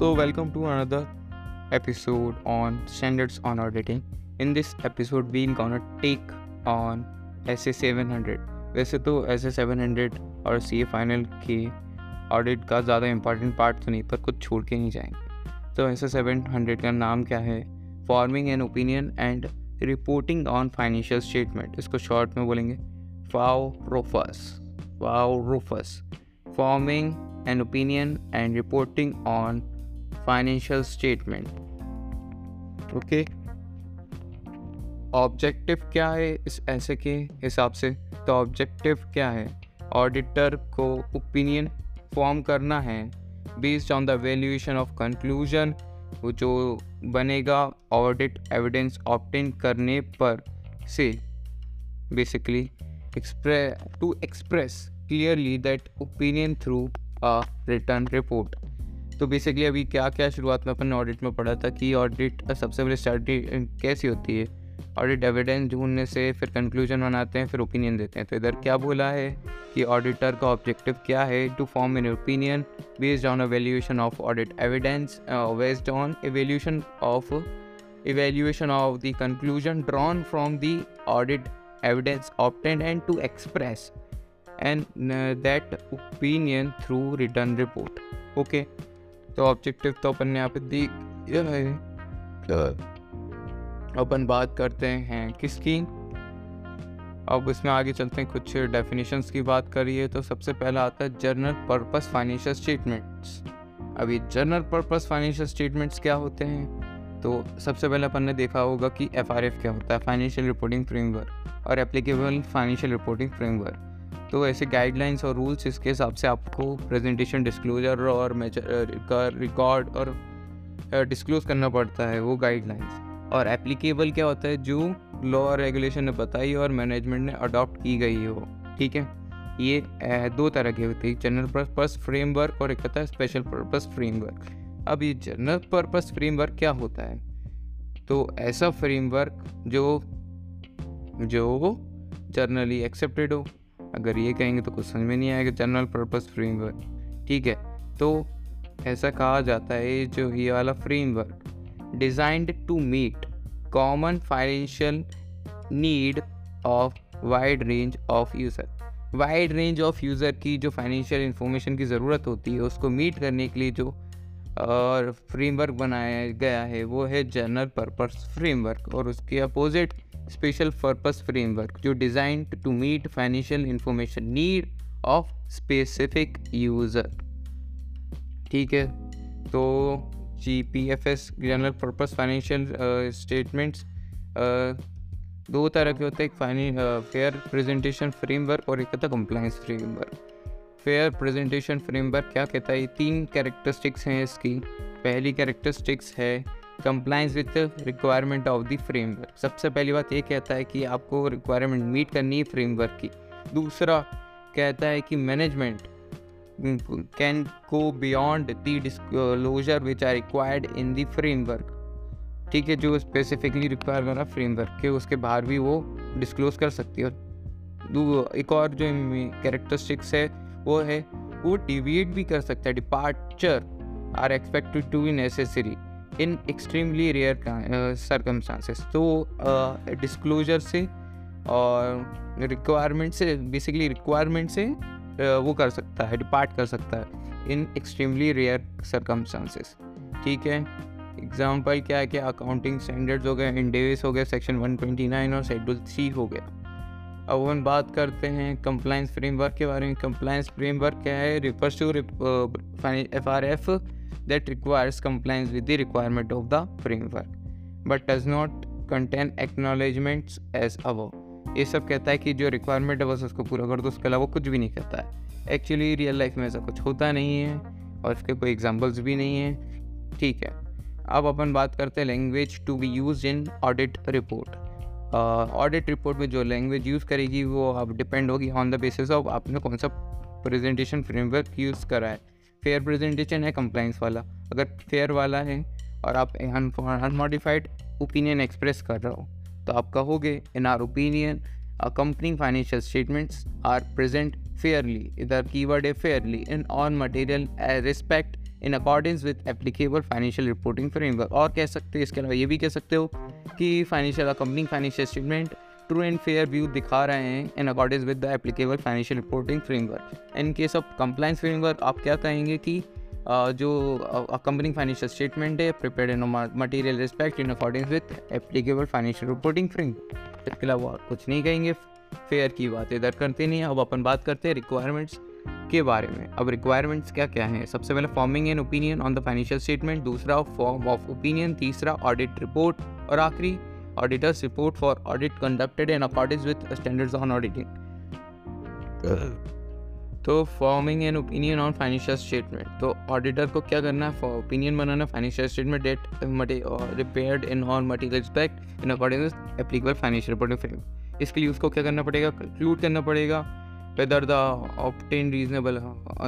So, welcome to another episode on standards on auditing. In this episode, we're gonna take on SA 700. वैसे तो S A seven hundred और C A final के audit का ज़्यादा important part तो नहीं पर कुछ छोड़ के नहीं जाएँगे। तो एस ए सेवन हंड्रेड का नाम क्या है? Forming an opinion and reporting on financial statement इसको शॉर्ट में बोलेंगे फाओ रोफस फाओ रोफस forming an opinion and reporting on financial statement okay objective क्या है इस ऐसे के हिसाब से? तो ऑब्जेक्टिव क्या है? ऑडिटर को ओपिनियन फॉर्म करना है based on the valuation of conclusion वो जो बनेगा ऑडिट एविडेंस ऑप्टेन करने पर से। Basically to express clearly that opinion through a written report तो बेसिकली अभी क्या क्या शुरुआत में अपन ऑडिट में पढ़ा था कि ऑडिट सबसे पहले स्टार्ट कैसी होती है? ऑडिट एविडेंस ढूँढने से फिर कंक्लूजन बनाते हैं फिर ओपिनियन देते हैं। तो इधर क्या बोला है कि ऑडिटर का ऑब्जेक्टिव क्या है? To form an opinion based on evaluation of audit evidence based on evaluation of of the conclusion drawn from the audit evidence obtained and to express and uh, that opinion through written report. Okay? तो objective तो अपन ने यहाँ पे दी है। अपन बात करते हैं किसकी? अब इसमें आगे चलते हैं कुछ डेफिनेशंस की बात करिए। तो सबसे पहला आता है जर्नल पर्पस फाइनेंशियल स्टेटमेंट्स अभी जर्नल पर्पस फाइनेंशियल स्टेटमेंट्स क्या होते हैं? तो सबसे पहले अपन ने देखा होगा कि एफआरएफ क्या होता है? फाइनेंशियल रिपोर्टिंग फ्रेमवर्क और एप्लीकेबल फाइनेंशियल रिपोर्टिंग फ्रेमवर्क तो ऐसे गाइडलाइंस और रूल्स इसके हिसाब से आपको प्रेजेंटेशन डिस्क्लोजर और का रिकॉर्ड और डिस्क्लोज करना पड़ता है वो गाइडलाइंस और एप्लीकेबल क्या होता है? जो लॉ और रेगुलेशन ने बताई और मैनेजमेंट ने अडॉप्ट की गई हो, ठीक है? ये दो तरह के होते हैं जनरल पर्पस फ्रेमवर्क और एक होता है स्पेशल पर्पस फ्रेमवर्क अब ये जनरल पर्पस फ्रेमवर्क क्या होता है? तो ऐसा फ्रेमवर्क जो जो जर्नली एक्सेप्टेड हो अगर ये कहेंगे तो कुछ समझ में नहीं आएगा जनरल पर्पस फ्रेमवर्क ठीक है? तो ऐसा कहा जाता है, जो ये वाला framework designed to meet common financial need of wide range of user wide range of user की जो फाइनेंशियल इंफॉर्मेशन की ज़रूरत होती है, उसको मीट करने के लिए जो और फ्रेमवर्क बनाया गया है, वो है जनरल पर्पस फ्रेमवर्क और उसके अपोजिट स्पेशल पर्पस फ्रेमवर्क जो design to meet financial information need of specific user ठीक है? तो G P F S general purpose financial statements दो तरह के होते हैं, एक फाइनें फेयर प्रेजेंटेशन फ्रेमवर्क और एक होता है compliance framework fair presentation framework क्या कहता है? तीन कैरेक्टरिस्टिक्स हैं इसकी। पहली कैरेक्टरिस्टिक्स है compliance with requirement of the framework सबसे पहली बात ये कहता है कि आपको रिक्वायरमेंट मीट करनी है फ्रेमवर्क की। दूसरा कहता है कि management can go beyond the disclosure which are required in the framework ठीक है, जो स्पेसिफिकली रिक्वायर करा फ्रेमवर्क के उसके बाहर भी वो डिस्क्लोज कर सकती है। एक और जो कैरेक्टरिस्टिक्स है वो है, वो डिविएट भी कर सकता है departure are expected to be necessary in extremely rare circumstances तो डिस्क्लोजर से और रिक्वायरमेंट से बेसिकली रिक्वायरमेंट से वो कर सकता है डिपार्ट कर सकता है इन एक्सट्रीमली रेयर सरकमस्टांसेस ठीक है? एग्ज़ाम्पल क्या है कि अकाउंटिंग स्टैंडर्ड्स हो गए इंडेविस हो गए सेक्शन 129 और शेड्यूल थ्री हो गया। अब हम बात करते हैं कंप्लाइंस फ्रेमवर्क के बारे में। कंप्लाइंस फ्रेमवर्क क्या है? Refers to F R F that requires compliance with the requirement of the framework but does not contain acknowledgements as above. ये सब कहता है कि जो रिक्वायरमेंट है बस उसको पूरा कर दो, उसके अलावा कुछ भी नहीं कहता है। एक्चुअली रियल लाइफ में ऐसा कुछ होता नहीं है और इसके कोई एग्जाम्पल्स भी नहीं है। ठीक है, अब अपन बात करते हैं language to be use in audit report audit report में जो लैंग्वेज यूज़ करेगी, वो अब डिपेंड होगी ऑन द बेसिस ऑफ़ आपने कौन सा प्रेजेंटेशन फ्रेमवर्क यूज़ करा है। फेयर प्रेजेंटेशन है कंप्लाइंस वाला। अगर फेयर वाला है और आप अनमोडिफाइड ओपिनियन एक्सप्रेस कर रहे हो तो आप कहोगे in our opinion company financial statements are present fairly इधर कीवर्ड है fairly in all material respect in accordance with applicable financial reporting framework और कह सकते हैं, इसके अलावा ये भी कह सकते हो कि financial accompanying financial statement true and fair view दिखा रहे हैं in accordance with the applicable financial reporting framework in case of compliance framework आप क्या कहेंगे कि जो अकम्पनिंग फाइनेंशियल स्टेटमेंट है prepare in material respect in according with applicable financial reporting framework इसके अलावा कुछ नहीं कहेंगे फेयर की बात इधर करते नहीं अब अपन बात करते हैं रिक्वायरमेंट्स के बारे में। अब रिक्वायरमेंट्स क्या क्या हैं? सबसे पहले forming an opinion on the financial statement दूसरा फॉर्म ऑफ़ ओपिनियन तीसरा ऑडिट रिपोर्ट और आखिरी auditors report for audit conducted in according with standards on auditing तो forming an opinion on financial statement तो ऑडिटर को क्या करना है? Opinion banana financial statement that prepared in on material respect in according applicable financial reporting frame इसके लिए उसको क्या करना पड़ेगा? कंक्लूड करना पड़ेगा। Whether the obtain reasonable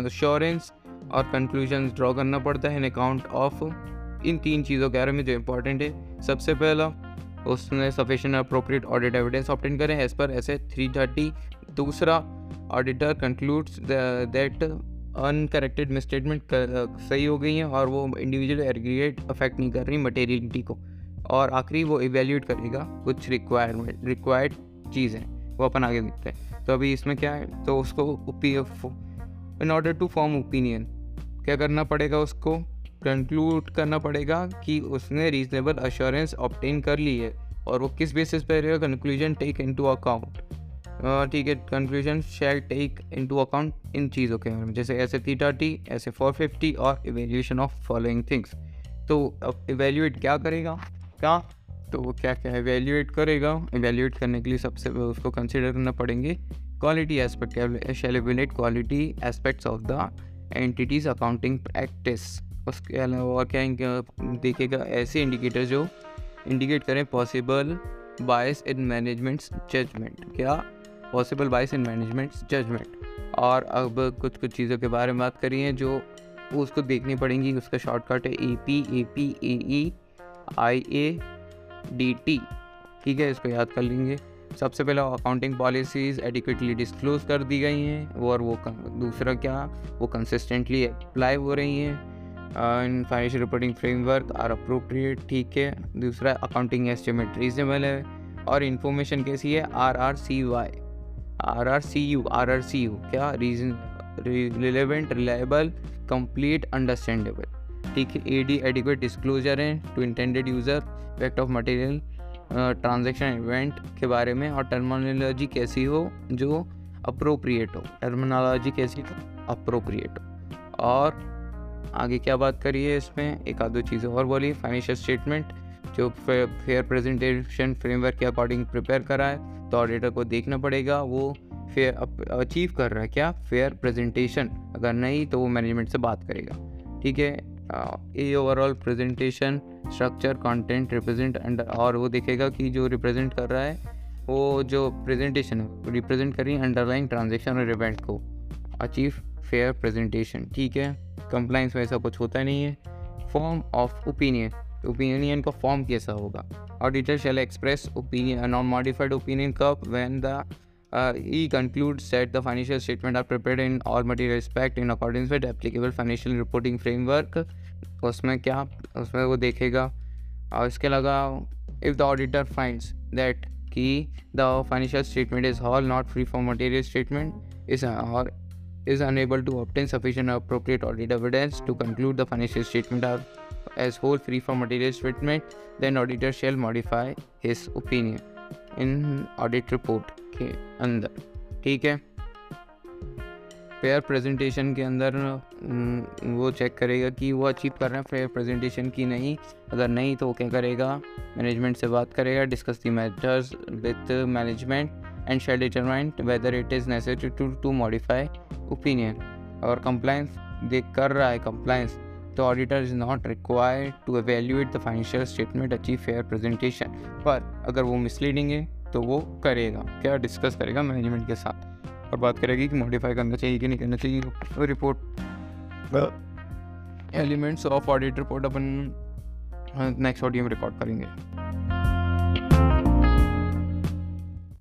assurance और कंक्लूजन ड्रॉ करना पड़ता है इन अकाउंट ऑफ़ इन तीन चीज़ों के बारे में जो इंपॉर्टेंट है। सबसे पहला उसने sufficient appropriate audit evidence obtain करें as per SA three thirty दूसरा auditor concludes that uncorrected misstatement सही हो गई हैं और वो इंडिविजुअल एग्रीगेट अफेक्ट नहीं कर रही मटेरियलिटी को। और आखिरी, वो इवेल्यूट करेगा कुछ रिक्वायरमेंट रिक्वायर्ड चीज़ें, वो अपन आगे देखते हैं। तो अभी इसमें क्या है? तो उसको in order to form opinion क्या करना पड़ेगा उसको? कंक्लूड करना पड़ेगा कि उसने रीजनेबल अश्योरेंस ऑप्टेन कर ली है। और वो किस बेसिस पर conclusion take into account ठीक है conclusion shall take into account इन चीज़ों के बारे में। जैसे ऐसे थीटा टी, ऐसे फोर फिफ्टी और इवेल्यूशन ऑफ़ फॉलोइंग थिंग्स तो इवेल्यूएट क्या करेगा? क्या तो वो क्या क्या है एवेल्यूएट करेगा एवेल्यूएट करने के लिए सबसे उसको कंसिडर करना पड़ेंगे quality aspect shall quality aspects of the entities accounting practice उसके अलावा और क्या देखेगा, ऐसे इंडिकेटर जो इंडिकेट करें possible bias in management's judgement क्या? Possible bias in management's judgement और अब कुछ कुछ चीज़ों के बारे में बात करिए जो उसको देखनी पड़ेंगी। उसका शॉर्टकट है E P A P A E I A D T ठीक है, इसको याद कर लेंगे। सबसे पहले अकाउंटिंग पॉलिसीज़ एडिक्वेटली डिस्क्लोज कर दी गई हैं, और वो दूसरा क्या? वो कंसिस्टेंटली अप्लाई हो रही हैं। In financial reporting framework are appropriate ठीक है। दूसरा अकाउंटिंग एस्टिमेट रीजनेबल है और इन्फॉर्मेशन कैसी है? R R C Y R R C U R R C U क्या? Reason relevant reliable complete understandable ठीक है ए डी एडिक्वेट डिस्क्लोजर है to intended user effect of material transaction event के बारे में और टर्मिनोलॉजी कैसी हो, जो अप्रोप्रिएट हो। टर्मिनोलॉजी कैसी हो अप्रोप्रिएट हो। और आगे क्या बात करिए इसमें? एक आध दो चीज़ें और बोलिए। फाइनेंशियल स्टेटमेंट जो फेयर प्रेजेंटेशन फ्रेमवर्क के अकॉर्डिंग प्रिपेयर करा है तो ऑडिटर को देखना पड़ेगा, वो फेयर अचीव कर रहा है क्या? फेयर प्रेजेंटेशन अगर नहीं तो वो मैनेजमेंट से बात करेगा। ठीक है ये overall presentation structure content represent under और वो देखेगा कि जो रिप्रेजेंट कर रहा है, वो जो प्रेजेंटेशन है रिप्रेजेंट कर अंडरलाइन ट्रांजेक्शन और इवेंट को। अचीव फेयर प्रेजेंटेशन ठीक है? कंप्लाइंस में ऐसा कुछ होता नहीं है। फॉर्म ऑफ़ ओपिनियन ओपिनियन का फॉर्म कैसा होगा? Auditor shall express opinion non modified opinion कब when the he concludes that the financial statement are prepared in all material respect in accordance with applicable financial reporting framework उसमें क्या उसमें वो देखेगा और इसके अलावा if the auditor finds that कि the financial statement is whole not free from material statement is और is unable to obtain sufficient appropriate audit evidence to conclude the financial statement are as whole free from material statement, then auditor shall modify his opinion in audit report के अंदर, ठीक है? Fair presentation के अंदर वो check करेगा कि वो अचीव कर रहे हैं फेयर प्रेजेंटेशन की नहीं। अगर नहीं तो वो क्या करेगा? मैनेजमेंट से बात करेगा discuss the matters with management and shall determine whether it is necessary to to modify opinion और कंप्लाइंस देख कर रहा है कंप्लाइंस तो auditor is not required to evaluate the financial statement achieve fair presentation पर अगर वो मिसलीडिंग है तो वो करेगा क्या डिस्कस करेगा मैनेजमेंट के साथ और बात करेगी कि मॉडिफाई करना चाहिए कि नहीं करना चाहिए report elements of audit report upon next audio में रिकॉर्ड करेंगे।